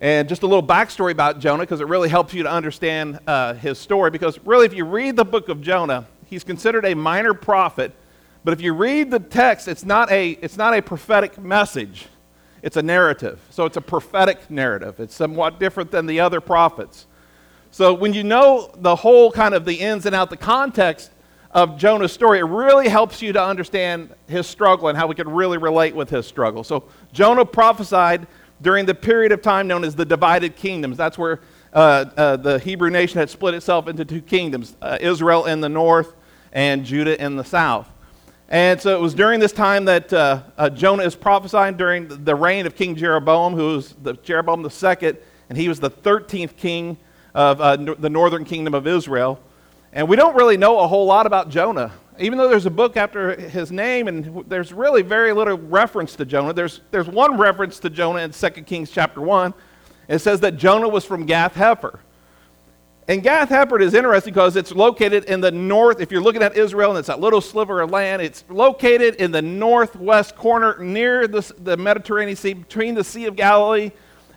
And just a little backstory about Jonah, because it really helps you to understand uh, his story. Because really, if you read the book of Jonah, he's considered a minor prophet. But if you read the text, it's not a, it's not a prophetic message, it's a narrative. So it's a prophetic narrative. It's somewhat different than the other prophets. So when you know the whole kind of the ins and out, the context of Jonah's story, it really helps you to understand his struggle and how we can really relate with his struggle. So Jonah prophesied during the period of time known as the divided kingdoms. That's where uh, uh, the Hebrew nation had split itself into two kingdoms uh, Israel in the north and Judah in the south. And so it was during this time that uh, uh, Jonah is prophesying during the reign of King Jeroboam, who was the Jeroboam the second, and he was the 13th king of uh, no- the northern kingdom of Israel. And we don't really know a whole lot about Jonah. Even though there's a book after his name, and there's really very little reference to Jonah. There's, there's one reference to Jonah in 2 Kings chapter 1. It says that Jonah was from Gath Hepher. And Gath Hepher is interesting because it's located in the north. If you're looking at Israel and it's that little sliver of land, it's located in the northwest corner near the, the Mediterranean Sea, between the Sea of Galilee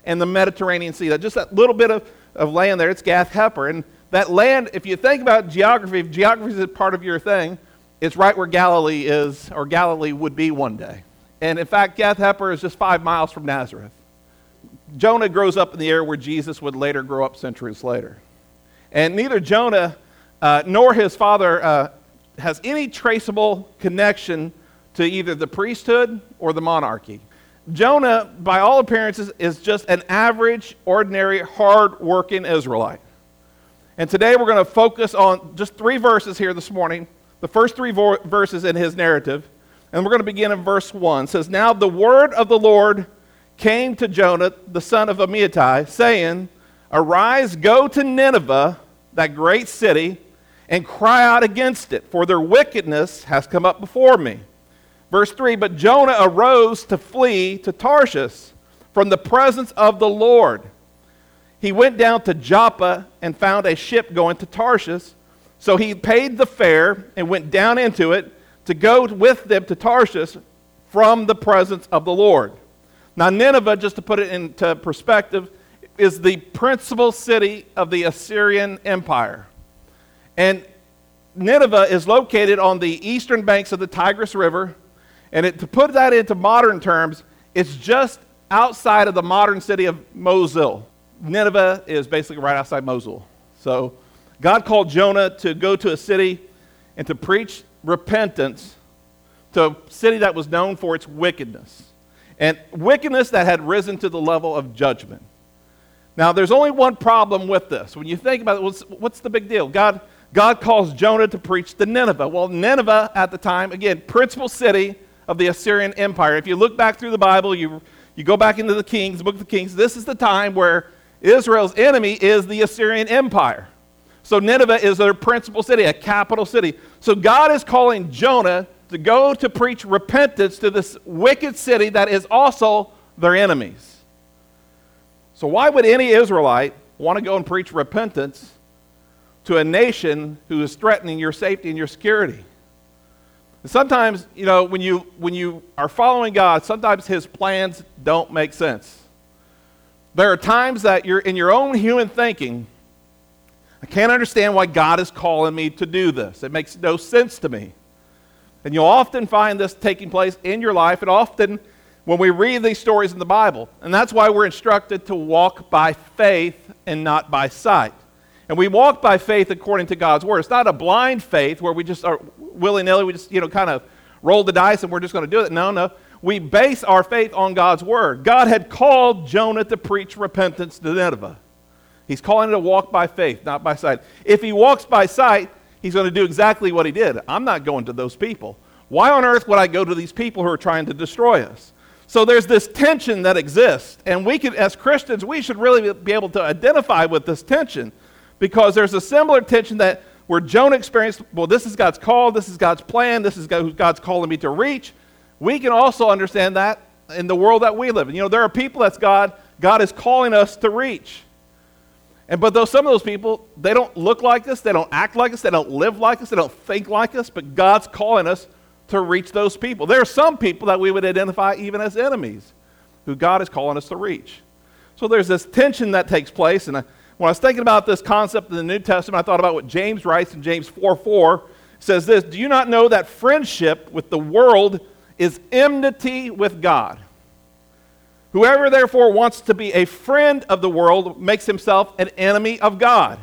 and the Mediterranean Sea. That just that little bit of, of land there, it's Gath Hepher. And that land, if you think about geography, if geography is part of your thing, it's right where Galilee is, or Galilee would be one day. And in fact, Gath Hepher is just five miles from Nazareth. Jonah grows up in the area where Jesus would later grow up centuries later. And neither Jonah uh, nor his father uh, has any traceable connection to either the priesthood or the monarchy. Jonah, by all appearances, is just an average, ordinary, hard working Israelite. And today we're going to focus on just three verses here this morning, the first three vo- verses in his narrative. And we're going to begin in verse 1. It says, Now the word of the Lord came to Jonah, the son of Amittai, saying, Arise, go to Nineveh, that great city, and cry out against it, for their wickedness has come up before me. Verse 3 But Jonah arose to flee to Tarshish from the presence of the Lord. He went down to Joppa and found a ship going to Tarshish. So he paid the fare and went down into it to go with them to Tarshish from the presence of the Lord. Now, Nineveh, just to put it into perspective, is the principal city of the Assyrian Empire. And Nineveh is located on the eastern banks of the Tigris River. And it, to put that into modern terms, it's just outside of the modern city of Mosul. Nineveh is basically right outside Mosul. So God called Jonah to go to a city and to preach repentance to a city that was known for its wickedness. And wickedness that had risen to the level of judgment. Now, there's only one problem with this. When you think about it, what's, what's the big deal? God, God calls Jonah to preach to Nineveh. Well, Nineveh at the time, again, principal city of the Assyrian Empire. If you look back through the Bible, you, you go back into the Kings, the book of the Kings, this is the time where Israel's enemy is the Assyrian Empire. So Nineveh is their principal city, a capital city. So God is calling Jonah to go to preach repentance to this wicked city that is also their enemies. So, why would any Israelite want to go and preach repentance to a nation who is threatening your safety and your security? Sometimes, you know, when you, when you are following God, sometimes his plans don't make sense. There are times that you're in your own human thinking, I can't understand why God is calling me to do this. It makes no sense to me. And you'll often find this taking place in your life, and often when we read these stories in the Bible. And that's why we're instructed to walk by faith and not by sight. And we walk by faith according to God's word. It's not a blind faith where we just are willy nilly, we just, you know, kind of roll the dice and we're just going to do it. No, no. We base our faith on God's word. God had called Jonah to preach repentance to Nineveh. He's calling it a walk by faith, not by sight. If he walks by sight, he's going to do exactly what he did. I'm not going to those people. Why on earth would I go to these people who are trying to destroy us? So there's this tension that exists. And we can, as Christians, we should really be able to identify with this tension because there's a similar tension that where Jonah experienced, well, this is God's call, this is God's plan, this is who God's calling me to reach. We can also understand that in the world that we live in. You know, there are people that's God, God is calling us to reach. And but though some of those people, they don't look like us, they don't act like us, they don't live like us, they don't think like us, but God's calling us to reach those people. There are some people that we would identify even as enemies who God is calling us to reach. So there's this tension that takes place. And I, when I was thinking about this concept in the New Testament, I thought about what James writes in James 4 4 says this Do you not know that friendship with the world is enmity with God? Whoever therefore wants to be a friend of the world makes himself an enemy of God.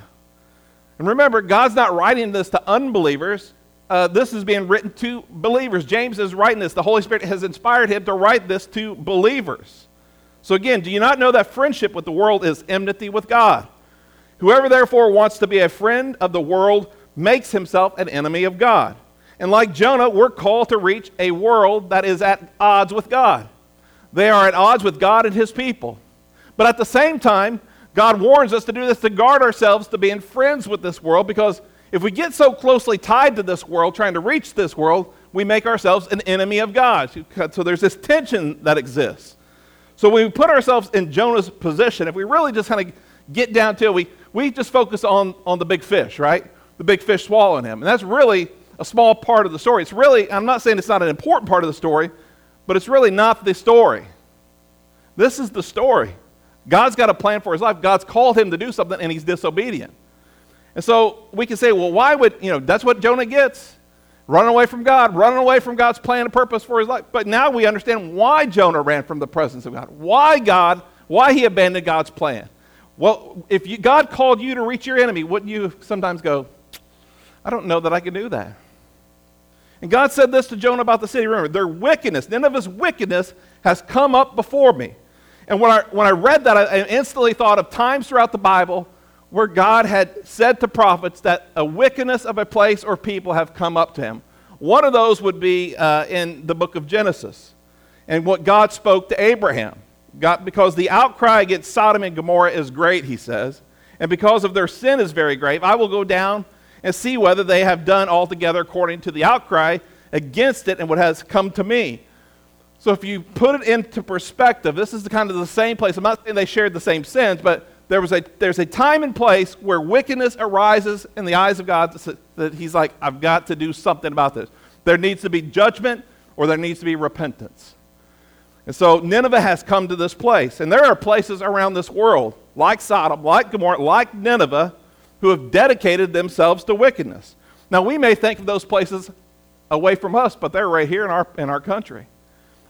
And remember, God's not writing this to unbelievers. Uh, this is being written to believers. James is writing this. The Holy Spirit has inspired him to write this to believers. So, again, do you not know that friendship with the world is enmity with God? Whoever therefore wants to be a friend of the world makes himself an enemy of God. And like Jonah, we're called to reach a world that is at odds with God. They are at odds with God and his people. But at the same time, God warns us to do this to guard ourselves to being friends with this world because if we get so closely tied to this world, trying to reach this world, we make ourselves an enemy of God. So there's this tension that exists. So when we put ourselves in Jonah's position, if we really just kind of get down to it, we, we just focus on, on the big fish, right? The big fish swallowing him. And that's really a small part of the story. It's really, I'm not saying it's not an important part of the story, but it's really not the story. This is the story. God's got a plan for his life. God's called him to do something, and he's disobedient. And so we can say, well, why would, you know, that's what Jonah gets. Running away from God, running away from God's plan and purpose for his life. But now we understand why Jonah ran from the presence of God. Why God, why he abandoned God's plan. Well, if you, God called you to reach your enemy, wouldn't you sometimes go, I don't know that I can do that? And God said this to Jonah about the city. Remember, their wickedness, Nineveh's wickedness has come up before me. And when I, when I read that, I instantly thought of times throughout the Bible where God had said to prophets that a wickedness of a place or people have come up to him. One of those would be uh, in the book of Genesis and what God spoke to Abraham. God, because the outcry against Sodom and Gomorrah is great, he says, and because of their sin is very grave, I will go down and see whether they have done altogether according to the outcry against it and what has come to me. So if you put it into perspective, this is the kind of the same place. I'm not saying they shared the same sins, but there was a, there's a time and place where wickedness arises in the eyes of God that he's like, I've got to do something about this. There needs to be judgment or there needs to be repentance. And so Nineveh has come to this place. And there are places around this world, like Sodom, like Gomorrah, like Nineveh, who have dedicated themselves to wickedness. Now, we may think of those places away from us, but they're right here in our, in our country.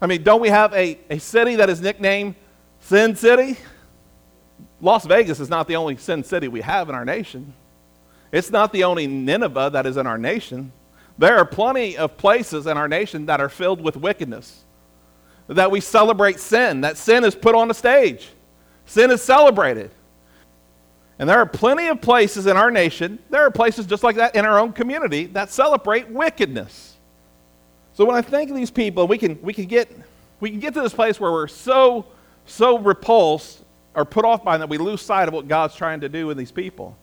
I mean, don't we have a, a city that is nicknamed Sin City? Las Vegas is not the only sin city we have in our nation. It's not the only Nineveh that is in our nation. There are plenty of places in our nation that are filled with wickedness, that we celebrate sin, that sin is put on the stage, sin is celebrated. And there are plenty of places in our nation, there are places just like that in our own community that celebrate wickedness. So when I think of these people, we can, we can, get, we can get to this place where we're so, so repulsed or put off by them that we lose sight of what God's trying to do with these people.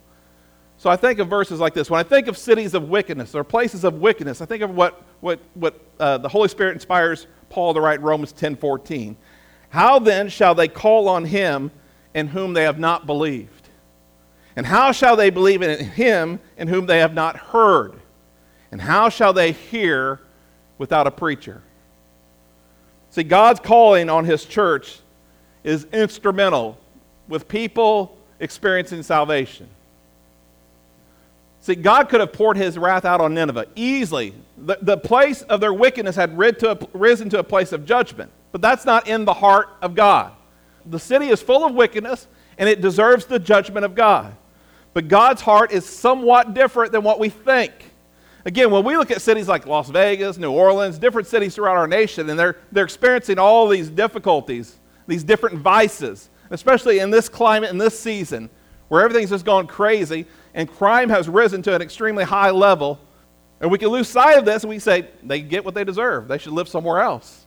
So I think of verses like this. When I think of cities of wickedness or places of wickedness, I think of what, what, what uh, the Holy Spirit inspires Paul to write Romans 10 14. How then shall they call on him in whom they have not believed? And how shall they believe in him in whom they have not heard? And how shall they hear without a preacher? See, God's calling on his church is instrumental with people experiencing salvation. See, God could have poured his wrath out on Nineveh easily. The, the place of their wickedness had to a, risen to a place of judgment, but that's not in the heart of God. The city is full of wickedness, and it deserves the judgment of God. But God's heart is somewhat different than what we think. Again, when we look at cities like Las Vegas, New Orleans, different cities throughout our nation, and they're, they're experiencing all these difficulties, these different vices, especially in this climate, in this season, where everything's just gone crazy and crime has risen to an extremely high level. And we can lose sight of this and we say, they get what they deserve. They should live somewhere else.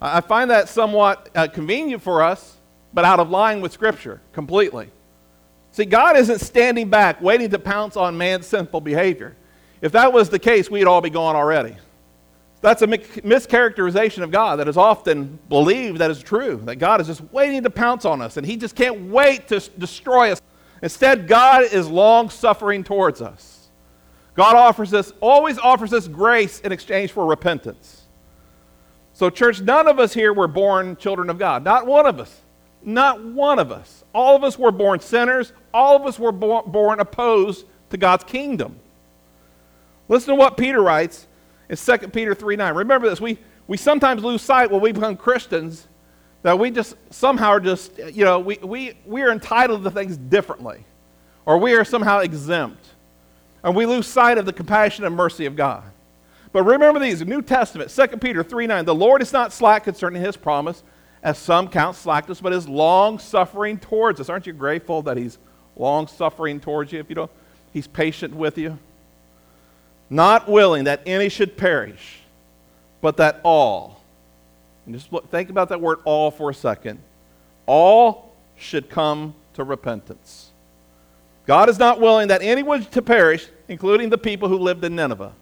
I find that somewhat uh, convenient for us, but out of line with Scripture completely. See, God isn't standing back waiting to pounce on man's sinful behavior. If that was the case, we'd all be gone already. That's a mischaracterization of God that is often believed that is true, that God is just waiting to pounce on us and he just can't wait to destroy us. Instead, God is long suffering towards us. God offers us, always offers us grace in exchange for repentance. So, church, none of us here were born children of God. Not one of us. Not one of us. All of us were born sinners. All of us were born, opposed to God's kingdom. Listen to what Peter writes in 2 Peter 3 9. Remember this. We, we sometimes lose sight when we become Christians that we just somehow are just, you know, we, we, we are entitled to things differently, or we are somehow exempt, and we lose sight of the compassion and mercy of God. But remember these New Testament, 2 Peter 3 9. The Lord is not slack concerning his promise, as some count slackness, but is long suffering towards us. Aren't you grateful that he's long suffering towards you? If you don't, he's patient with you. Not willing that any should perish, but that all, and just look, think about that word all for a second, all should come to repentance. God is not willing that anyone to perish, including the people who lived in Nineveh.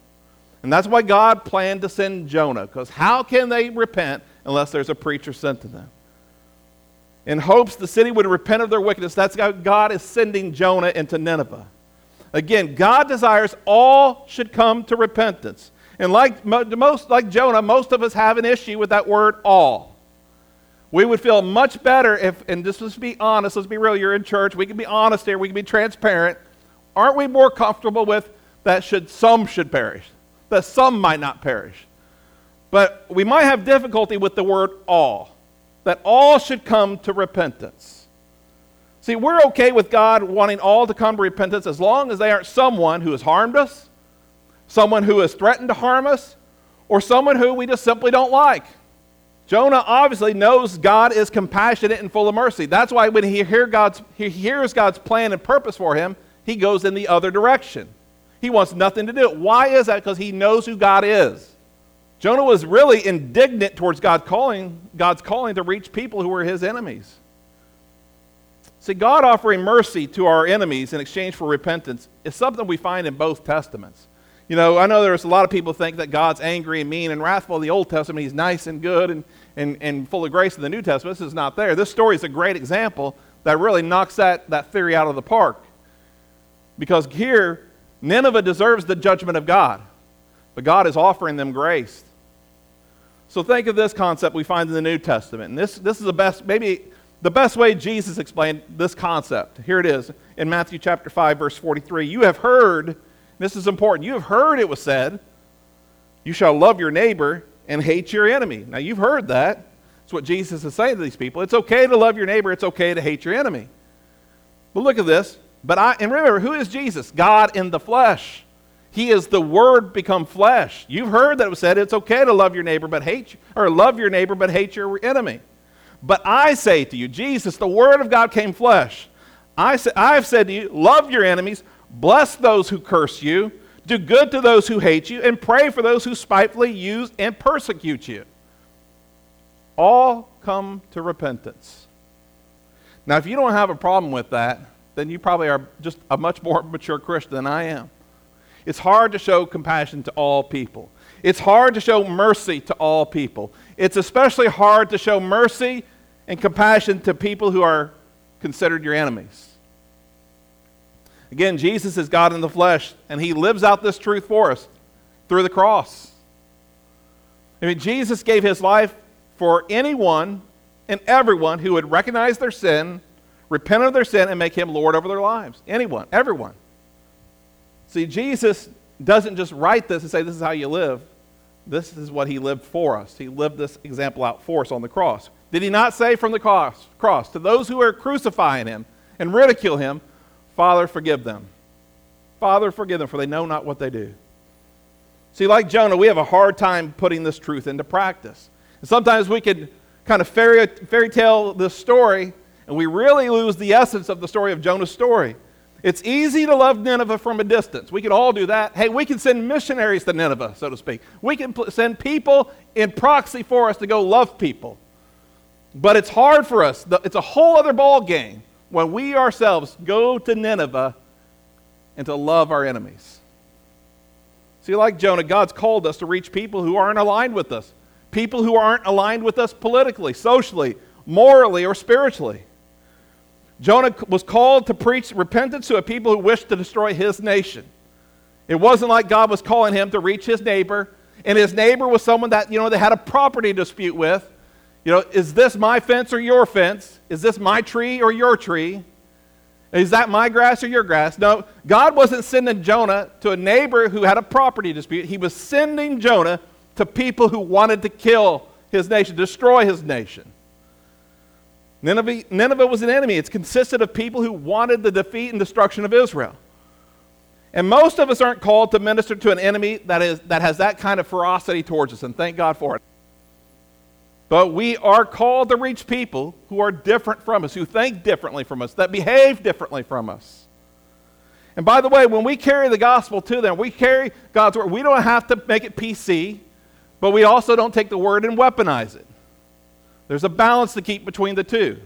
And that's why God planned to send Jonah, because how can they repent unless there's a preacher sent to them? In hopes the city would repent of their wickedness, that's how God is sending Jonah into Nineveh. Again, God desires all should come to repentance. And like most like Jonah, most of us have an issue with that word all. We would feel much better if, and just let's be honest, let's be real, you're in church, we can be honest here, we can be transparent. Aren't we more comfortable with that should some should perish? That some might not perish. But we might have difficulty with the word all. That all should come to repentance. See, we're okay with God wanting all to come to repentance as long as they aren't someone who has harmed us, someone who has threatened to harm us, or someone who we just simply don't like. Jonah obviously knows God is compassionate and full of mercy. That's why when he, hear God's, he hears God's plan and purpose for him, he goes in the other direction. He wants nothing to do. Why is that? Because he knows who God is. Jonah was really indignant towards God calling, God's calling to reach people who were his enemies. See, God offering mercy to our enemies in exchange for repentance is something we find in both Testaments. You know, I know there's a lot of people think that God's angry and mean and wrathful in the Old Testament. He's nice and good and, and, and full of grace in the New Testament. This is not there. This story is a great example that really knocks that, that theory out of the park. Because here, Nineveh deserves the judgment of God, but God is offering them grace. So think of this concept we find in the New Testament. And this, this is the best, maybe the best way Jesus explained this concept. Here it is in Matthew chapter 5, verse 43. You have heard, this is important, you have heard it was said, you shall love your neighbor and hate your enemy. Now you've heard that. That's what Jesus is saying to these people. It's okay to love your neighbor, it's okay to hate your enemy. But look at this. But I, and remember, who is Jesus? God in the flesh. He is the Word become flesh. You've heard that it was said it's okay to love your neighbor but hate, or love your neighbor but hate your enemy. But I say to you, Jesus, the Word of God came flesh. I say, I've said to you, love your enemies, bless those who curse you, do good to those who hate you, and pray for those who spitefully use and persecute you. All come to repentance. Now, if you don't have a problem with that, then you probably are just a much more mature Christian than I am. It's hard to show compassion to all people. It's hard to show mercy to all people. It's especially hard to show mercy and compassion to people who are considered your enemies. Again, Jesus is God in the flesh, and he lives out this truth for us through the cross. I mean, Jesus gave his life for anyone and everyone who would recognize their sin repent of their sin, and make him Lord over their lives. Anyone, everyone. See, Jesus doesn't just write this and say, This is how you live. This is what he lived for us. He lived this example out for us on the cross. Did he not say from the cross, cross to those who are crucifying him and ridicule him, Father, forgive them? Father, forgive them, for they know not what they do. See, like Jonah, we have a hard time putting this truth into practice. And sometimes we could kind of fairy, fairy tale this story and we really lose the essence of the story of Jonah's story. It's easy to love Nineveh from a distance. We can all do that. Hey, we can send missionaries to Nineveh, so to speak. We can pl- send people in proxy for us to go love people. But it's hard for us. It's a whole other ball game when we ourselves go to Nineveh and to love our enemies. See, like Jonah, God's called us to reach people who aren't aligned with us, people who aren't aligned with us politically, socially, morally, or spiritually. Jonah was called to preach repentance to a people who wished to destroy his nation. It wasn't like God was calling him to reach his neighbor, and his neighbor was someone that, you know, they had a property dispute with. You know, is this my fence or your fence? Is this my tree or your tree? Is that my grass or your grass? No, God wasn't sending Jonah to a neighbor who had a property dispute. He was sending Jonah to people who wanted to kill his nation, destroy his nation. Nineveh, Nineveh was an enemy. It consisted of people who wanted the defeat and destruction of Israel. And most of us aren't called to minister to an enemy that, is, that has that kind of ferocity towards us, and thank God for it. But we are called to reach people who are different from us, who think differently from us, that behave differently from us. And by the way, when we carry the gospel to them, we carry God's word. We don't have to make it PC, but we also don't take the word and weaponize it. There's a balance to keep between the two.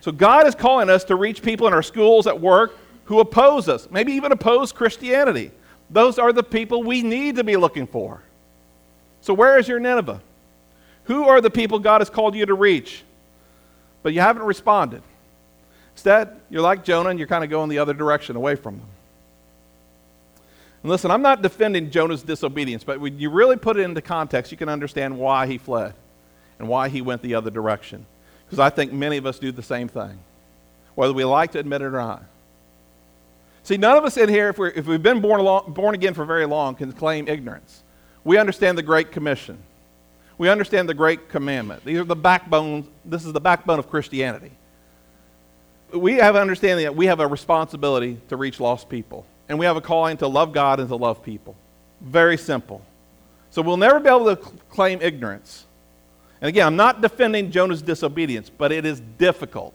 So God is calling us to reach people in our schools, at work, who oppose us, maybe even oppose Christianity. Those are the people we need to be looking for. So, where is your Nineveh? Who are the people God has called you to reach? But you haven't responded. Instead, you're like Jonah and you're kind of going the other direction away from them. And listen, I'm not defending Jonah's disobedience, but when you really put it into context, you can understand why he fled and why he went the other direction. Because I think many of us do the same thing, whether we like to admit it or not. See, none of us in here, if, we we've been born, along, born again for very long, can claim ignorance. We understand the Great Commission. We understand the great commandment. These are the backbone, this is the backbone of Christianity. We have understanding that we have a responsibility to reach lost people. And we have a calling to love God and to love people. Very simple. So we'll never be able to claim ignorance. And again, I'm not defending Jonah's disobedience, but it is difficult.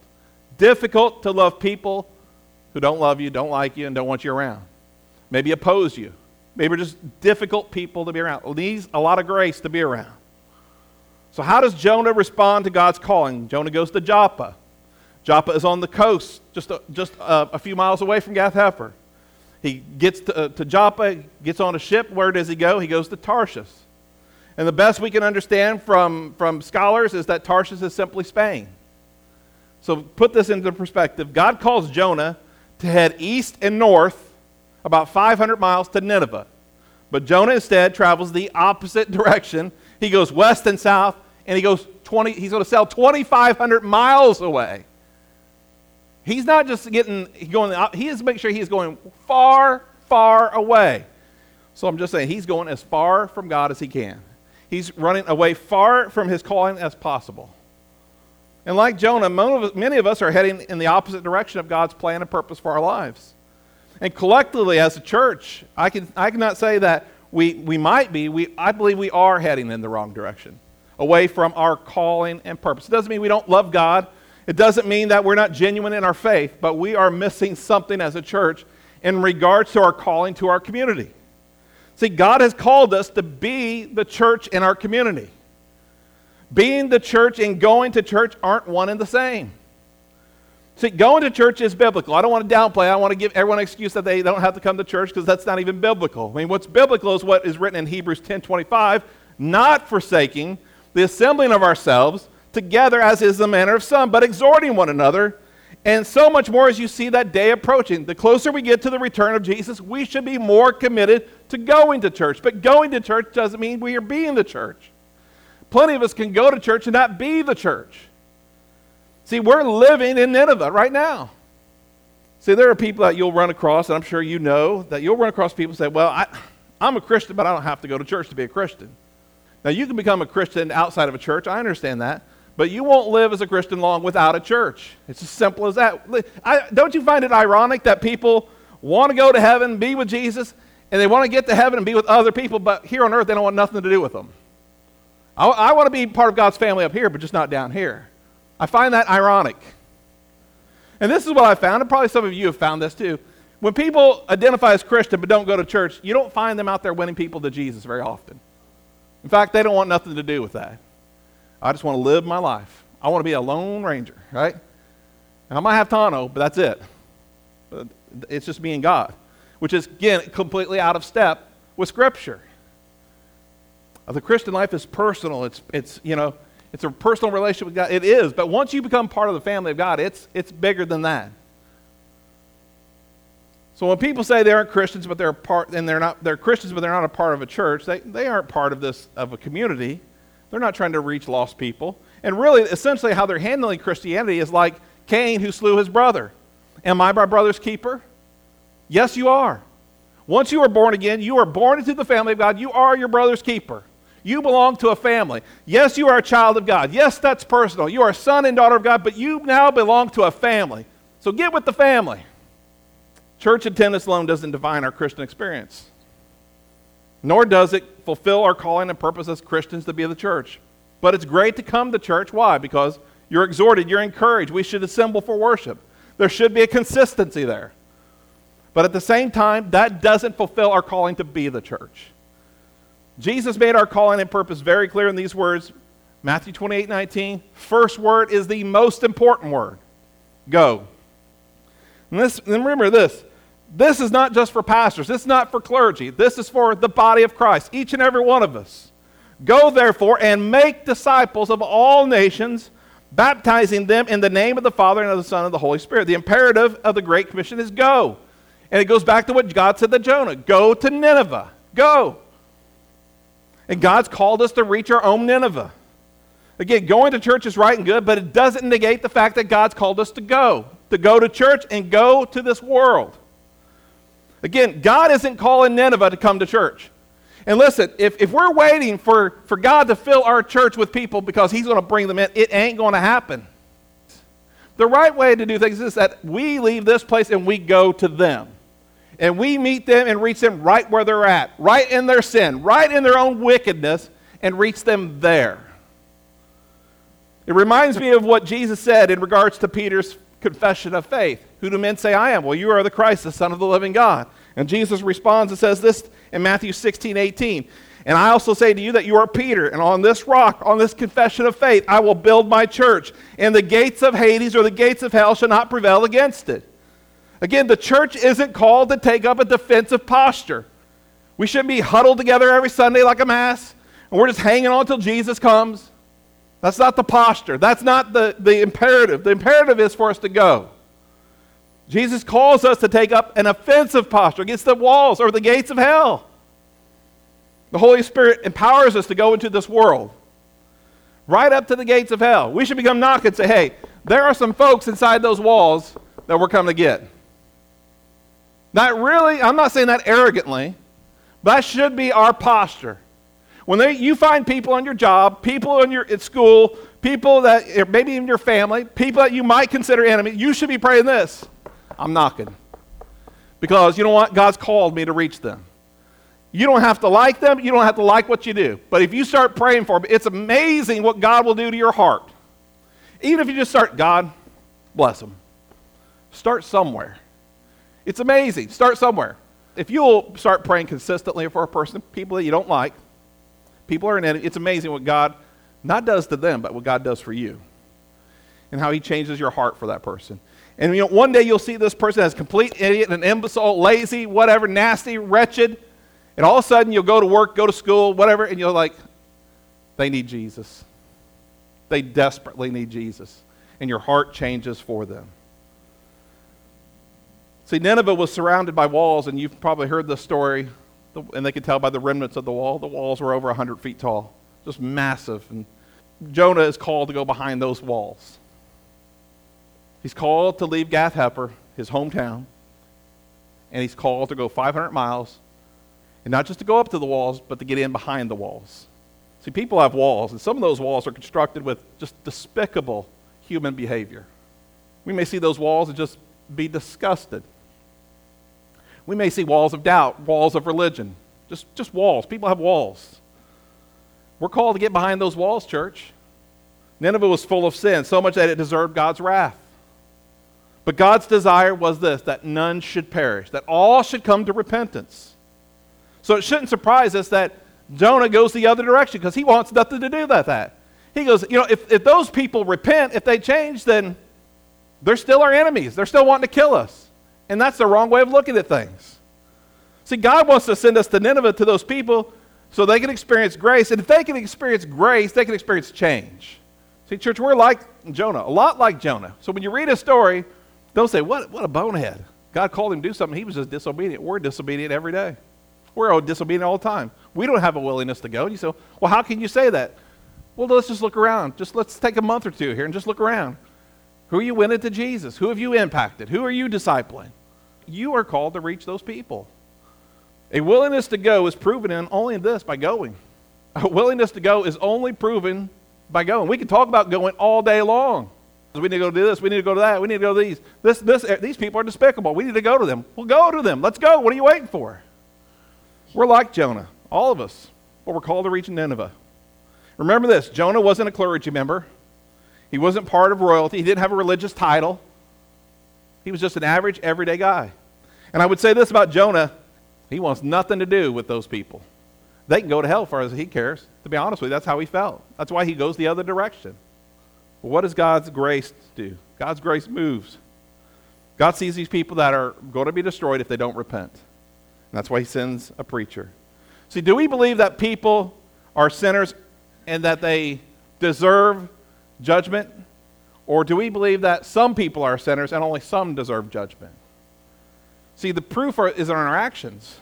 Difficult to love people who don't love you, don't like you, and don't want you around. Maybe oppose you. Maybe just difficult people to be around. Needs a lot of grace to be around. So, how does Jonah respond to God's calling? Jonah goes to Joppa. Joppa is on the coast, just a, just a, a few miles away from Gath Hepher. He gets to, uh, to Joppa, gets on a ship. Where does he go? He goes to Tarshish. And the best we can understand from, from scholars is that Tarshish is simply Spain. So, put this into perspective. God calls Jonah to head east and north about 500 miles to Nineveh. But Jonah instead travels the opposite direction he goes west and south, and he goes 20, he's going to sail 2,500 miles away. He's not just getting, going, he is make sure he's going far, far away. So I'm just saying, he's going as far from God as he can. He's running away far from his calling as possible. And like Jonah, many of us are heading in the opposite direction of God's plan and purpose for our lives. And collectively, as a church, I, can, I cannot say that we, we might be, we, I believe we are heading in the wrong direction, away from our calling and purpose. It doesn't mean we don't love God. It doesn't mean that we're not genuine in our faith, but we are missing something as a church in regards to our calling to our community. See, God has called us to be the church in our community. Being the church and going to church aren't one and the same. See, going to church is biblical. I don't want to downplay. I want to give everyone an excuse that they don't have to come to church because that's not even biblical. I mean, what's biblical is what is written in Hebrews 10 25, not forsaking the assembling of ourselves together as is the manner of some, but exhorting one another. And so much more as you see that day approaching. The closer we get to the return of Jesus, we should be more committed to going to church. But going to church doesn't mean we are being the church. Plenty of us can go to church and not be the church. See, we're living in Nineveh right now. See, there are people that you'll run across, and I'm sure you know that you'll run across people say, Well, I, I'm a Christian, but I don't have to go to church to be a Christian. Now, you can become a Christian outside of a church. I understand that. But you won't live as a Christian long without a church. It's as simple as that. I, don't you find it ironic that people want to go to heaven, be with Jesus, and they want to get to heaven and be with other people, but here on earth they don't want nothing to do with them? I, I want to be part of God's family up here, but just not down here. I find that ironic. And this is what I found, and probably some of you have found this too. When people identify as Christian but don't go to church, you don't find them out there winning people to Jesus very often. In fact, they don't want nothing to do with that. I just want to live my life. I want to be a lone ranger, right? And I might have Tano, but that's it. But It's just and God, which is, again, completely out of step with Scripture. Uh, the Christian life is personal. It's, it's you know, it's a personal relationship with God. It is, but once you become part of the family of God, it's, it's bigger than that. So when people say they aren't Christians, but they're part, and they're not, they're Christians, but they're not a part of a church, they, they aren't part of this, of a community. They're not trying to reach lost people. And really, essentially, how they're handling Christianity is like Cain who slew his brother. Am I my brother's keeper? Yes, you are. Once you are born again, you are born into the family of God. You are your brother's keeper. You belong to a family. Yes, you are a child of God. Yes, that's personal. You are a son and daughter of God, but you now belong to a family. So get with the family. Church attendance alone doesn't define our Christian experience, nor does it fulfill our calling and purpose as Christians to be the church. But it's great to come to church. Why? Because you're exhorted, you're encouraged. We should assemble for worship. There should be a consistency there. But at the same time, that doesn't fulfill our calling to be the church. Jesus made our calling and purpose very clear in these words Matthew 28 19. First word is the most important word go. And, this, and remember this this is not just for pastors, this is not for clergy, this is for the body of Christ, each and every one of us. Go therefore and make disciples of all nations, baptizing them in the name of the Father and of the Son and of the Holy Spirit. The imperative of the Great Commission is go. And it goes back to what God said to Jonah go to Nineveh. Go. And God's called us to reach our own Nineveh. Again, going to church is right and good, but it doesn't negate the fact that God's called us to go, to go to church and go to this world. Again, God isn't calling Nineveh to come to church. And listen, if, if we're waiting for, for God to fill our church with people because He's going to bring them in, it ain't going to happen. The right way to do things is that we leave this place and we go to them. And we meet them and reach them right where they're at, right in their sin, right in their own wickedness, and reach them there. It reminds me of what Jesus said in regards to Peter's confession of faith. Who do men say I am? Well, you are the Christ, the Son of the living God. And Jesus responds and says this in Matthew 16, 18. And I also say to you that you are Peter, and on this rock, on this confession of faith, I will build my church, and the gates of Hades or the gates of hell shall not prevail against it. Again, the church isn't called to take up a defensive posture. We shouldn't be huddled together every Sunday like a mass, and we're just hanging on until Jesus comes. That's not the posture. That's not the, the imperative. The imperative is for us to go. Jesus calls us to take up an offensive posture against the walls or the gates of hell. The Holy Spirit empowers us to go into this world, right up to the gates of hell. We should become knock and say, hey, there are some folks inside those walls that we're coming to get. Not really, I'm not saying that arrogantly, but that should be our posture. When they, you find people on your job, people in your, at school, people that eh, maybe in your family, people that you might consider enemies, you should be praying this I'm knocking. Because you know what? God's called me to reach them. You don't have to like them, you don't have to like what you do. But if you start praying for them, it's amazing what God will do to your heart. Even if you just start, God, bless them. Start somewhere. It's amazing. Start somewhere. If you'll start praying consistently for a person, people that you don't like, people are in it, it's amazing what God not does to them, but what God does for you. And how he changes your heart for that person. And you know, one day you'll see this person as complete idiot, an imbecile, lazy, whatever, nasty, wretched. And all of a sudden you'll go to work, go to school, whatever, and you're like, they need Jesus. They desperately need Jesus. And your heart changes for them. See, Nineveh was surrounded by walls, and you've probably heard the story, and they could tell by the remnants of the wall. The walls were over 100 feet tall, just massive. And Jonah is called to go behind those walls. He's called to leave Gath Hepher, his hometown, and he's called to go 500 miles, and not just to go up to the walls, but to get in behind the walls. See, people have walls, and some of those walls are constructed with just despicable human behavior. We may see those walls and just be disgusted. We may see walls of doubt, walls of religion, just, just walls. People have walls. We're called to get behind those walls, church. Nineveh was full of sin, so much that it deserved God's wrath. But God's desire was this that none should perish, that all should come to repentance. So it shouldn't surprise us that Jonah goes the other direction because he wants nothing to do with that. He goes, you know, if, if those people repent, if they change, then they're still our enemies. They're still wanting to kill us. And that's the wrong way of looking at things. See, God wants to send us to Nineveh to those people so they can experience grace. And if they can experience grace, they can experience change. See, church, we're like Jonah, a lot like Jonah. So when you read a story, don't say, what, what a bonehead. God called him to do something. He was just disobedient. We're disobedient every day. We're all disobedient all the time. We don't have a willingness to go. And you say, well, how can you say that? Well, let's just look around. Just let's take a month or two here and just look around. Who are you winning to Jesus? Who have you impacted? Who are you discipling? You are called to reach those people. A willingness to go is proven in only in this by going. A willingness to go is only proven by going. We can talk about going all day long. We need to go do this. We need to go to that. We need to go to these. This, this, eh, these people are despicable. We need to go to them. We'll go to them. Let's go. What are you waiting for? We're like Jonah, all of us, but we're called to reach Nineveh. Remember this Jonah wasn't a clergy member, he wasn't part of royalty, he didn't have a religious title. He was just an average, everyday guy. And I would say this about Jonah he wants nothing to do with those people. They can go to hell as far as he cares. To be honest with you, that's how he felt. That's why he goes the other direction. But what does God's grace do? God's grace moves. God sees these people that are going to be destroyed if they don't repent. And that's why he sends a preacher. See, do we believe that people are sinners and that they deserve judgment? Or do we believe that some people are sinners and only some deserve judgment? See, the proof is in our actions.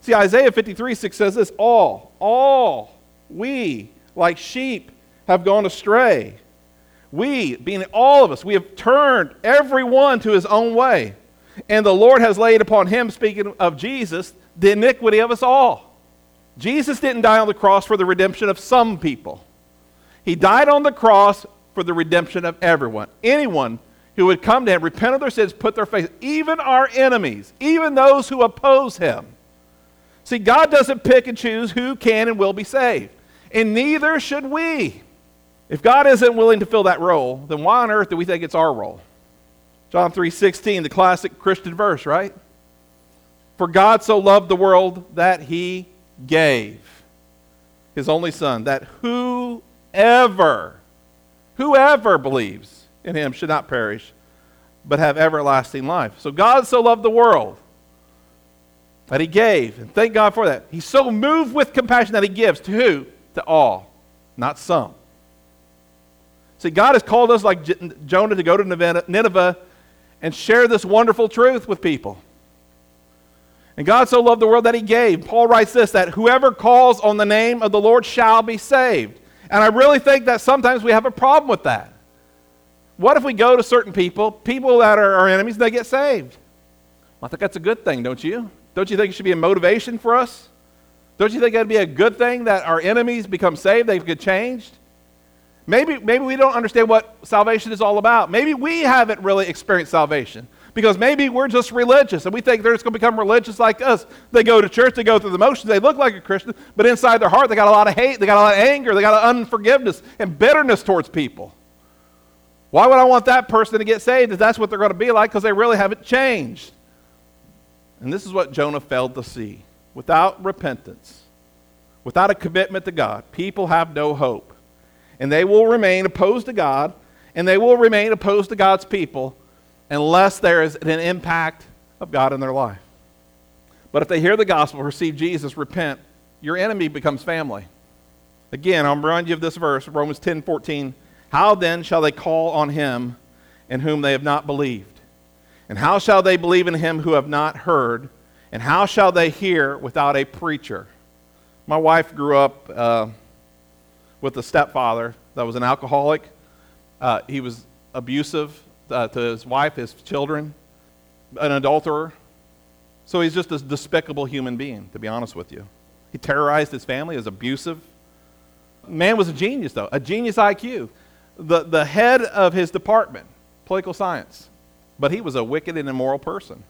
See, Isaiah 53 6 says this All, all, we, like sheep, have gone astray. We, being all of us, we have turned everyone to his own way. And the Lord has laid upon him, speaking of Jesus, the iniquity of us all. Jesus didn't die on the cross for the redemption of some people, he died on the cross for the redemption of everyone. Anyone who would come to him, repent of their sins, put their faith, even our enemies, even those who oppose him. See, God doesn't pick and choose who can and will be saved, and neither should we. If God isn't willing to fill that role, then why on earth do we think it's our role? John 3:16, the classic Christian verse, right? For God so loved the world that he gave his only son that whoever whoever believes in him should not perish, but have everlasting life. So God so loved the world that he gave. And thank God for that. He's so moved with compassion that he gives to who? To all, not some. See, God has called us like Jonah to go to Nineveh and share this wonderful truth with people. And God so loved the world that he gave. Paul writes this that whoever calls on the name of the Lord shall be saved. And I really think that sometimes we have a problem with that. What if we go to certain people, people that are our enemies, they get saved? Well, I think that's a good thing, don't you? Don't you think it should be a motivation for us? Don't you think that'd be a good thing that our enemies become saved, they get changed? Maybe, maybe we don't understand what salvation is all about. Maybe we haven't really experienced salvation because maybe we're just religious and we think they're just going to become religious like us. They go to church, they go through the motions, they look like a Christian, but inside their heart they got a lot of hate, they got a lot of anger, they got a lot of unforgiveness and bitterness towards people. Why would I want that person to get saved if that's what they're going to be like? Because they really haven't changed. And this is what Jonah failed to see. Without repentance, without a commitment to God, people have no hope. And they will remain opposed to God, and they will remain opposed to God's people unless there is an impact of God in their life. But if they hear the gospel, receive Jesus, repent, your enemy becomes family. Again, I'll remind you of this verse, Romans 10 14. How then shall they call on him in whom they have not believed? And how shall they believe in him who have not heard? And how shall they hear without a preacher? My wife grew up uh, with a stepfather that was an alcoholic. Uh, he was abusive uh, to his wife, his children, an adulterer. So he's just a despicable human being, to be honest with you. He terrorized his family, he was abusive. Man was a genius, though, a genius IQ the, the head of his department, political science, but he was a wicked and immoral person.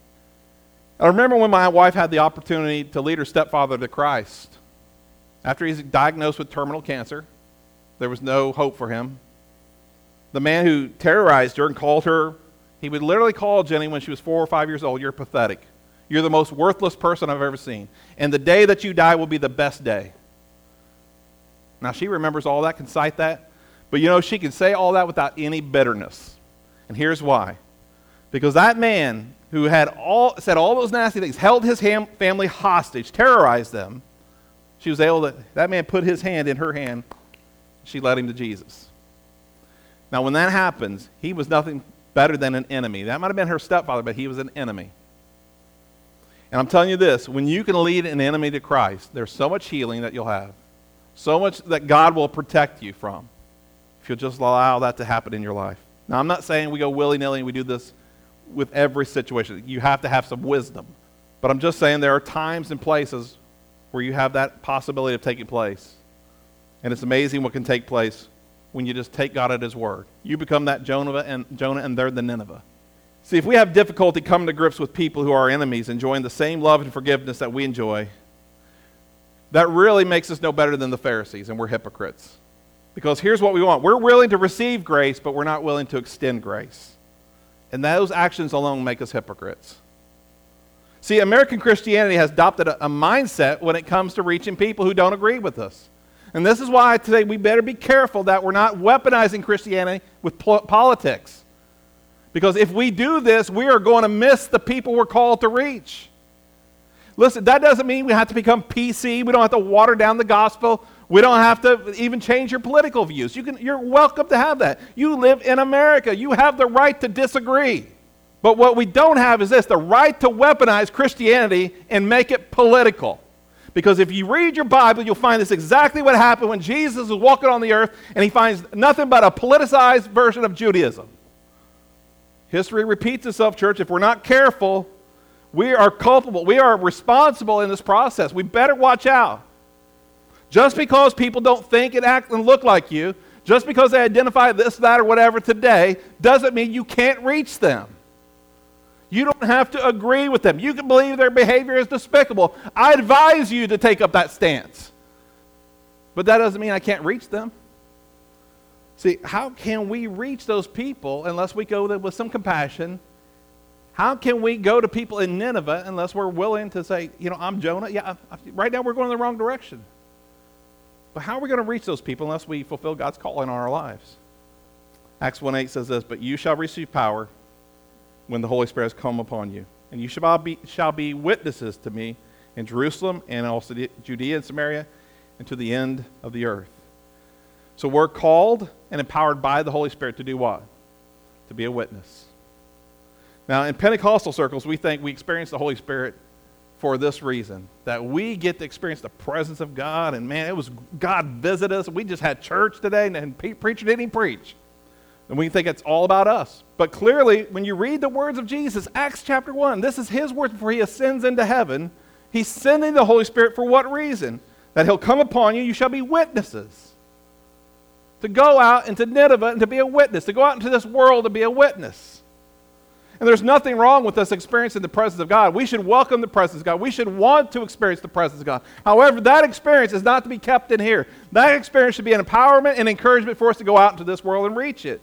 I remember when my wife had the opportunity to lead her stepfather to Christ. After he's diagnosed with terminal cancer, there was no hope for him. The man who terrorized her and called her, he would literally call Jenny when she was four or five years old, You're pathetic. You're the most worthless person I've ever seen. And the day that you die will be the best day. Now, she remembers all that, can cite that. But you know, she can say all that without any bitterness. And here's why. Because that man who had all, said all those nasty things, held his ham, family hostage, terrorized them, she was able to, that man put his hand in her hand. She led him to Jesus. Now, when that happens, he was nothing better than an enemy. That might have been her stepfather, but he was an enemy. And I'm telling you this when you can lead an enemy to Christ, there's so much healing that you'll have. So much that God will protect you from if you'll just allow that to happen in your life. Now, I'm not saying we go willy nilly and we do this with every situation. You have to have some wisdom. But I'm just saying there are times and places where you have that possibility of taking place. And it's amazing what can take place when you just take God at His word. You become that Jonah and, Jonah, and they're the Nineveh. See, if we have difficulty coming to grips with people who are enemies, enjoying the same love and forgiveness that we enjoy, that really makes us no better than the Pharisees, and we're hypocrites. Because here's what we want we're willing to receive grace, but we're not willing to extend grace. And those actions alone make us hypocrites. See, American Christianity has adopted a, a, mindset when it comes to reaching people who don't agree with us. And this is why today we better be careful that we're not weaponizing Christianity with po- politics. Because if we do this, we are going to miss the people we're called to reach. Listen, that doesn't mean we have to become PC. We don't have to water down the gospel. We don't have to even change your political views. You can, you're welcome to have that. You live in America. You have the right to disagree. But what we don't have is this the right to weaponize Christianity and make it political. Because if you read your Bible, you'll find this exactly what happened when Jesus was walking on the earth and he finds nothing but a politicized version of Judaism. History repeats itself, church. If we're not careful, we are culpable. We are responsible in this process. We better watch out. Just because people don't think and act and look like you, just because they identify this, that, or whatever today, doesn't mean you can't reach them. You don't have to agree with them. You can believe their behavior is despicable. I advise you to take up that stance. But that doesn't mean I can't reach them. See, how can we reach those people unless we go with some compassion? How can we go to people in Nineveh unless we're willing to say, you know, I'm Jonah? Yeah, right now we're going in the wrong direction. But how are we going to reach those people unless we fulfill God's calling on our lives? Acts 1 8 says this, But you shall receive power when the Holy Spirit has come upon you. And you shall be, shall be witnesses to me in Jerusalem and also Judea and Samaria and to the end of the earth. So we're called and empowered by the Holy Spirit to do what? To be a witness. Now, in Pentecostal circles, we think we experience the Holy Spirit for this reason that we get to experience the presence of God. And man, it was God visit us. We just had church today, and, and preacher didn't even preach. And we think it's all about us. But clearly, when you read the words of Jesus, Acts chapter 1, this is his words before he ascends into heaven. He's sending the Holy Spirit for what reason? That he'll come upon you, you shall be witnesses. To go out into Nineveh and to be a witness, to go out into this world to be a witness. And there's nothing wrong with us experiencing the presence of God. We should welcome the presence of God. We should want to experience the presence of God. However, that experience is not to be kept in here. That experience should be an empowerment and encouragement for us to go out into this world and reach it.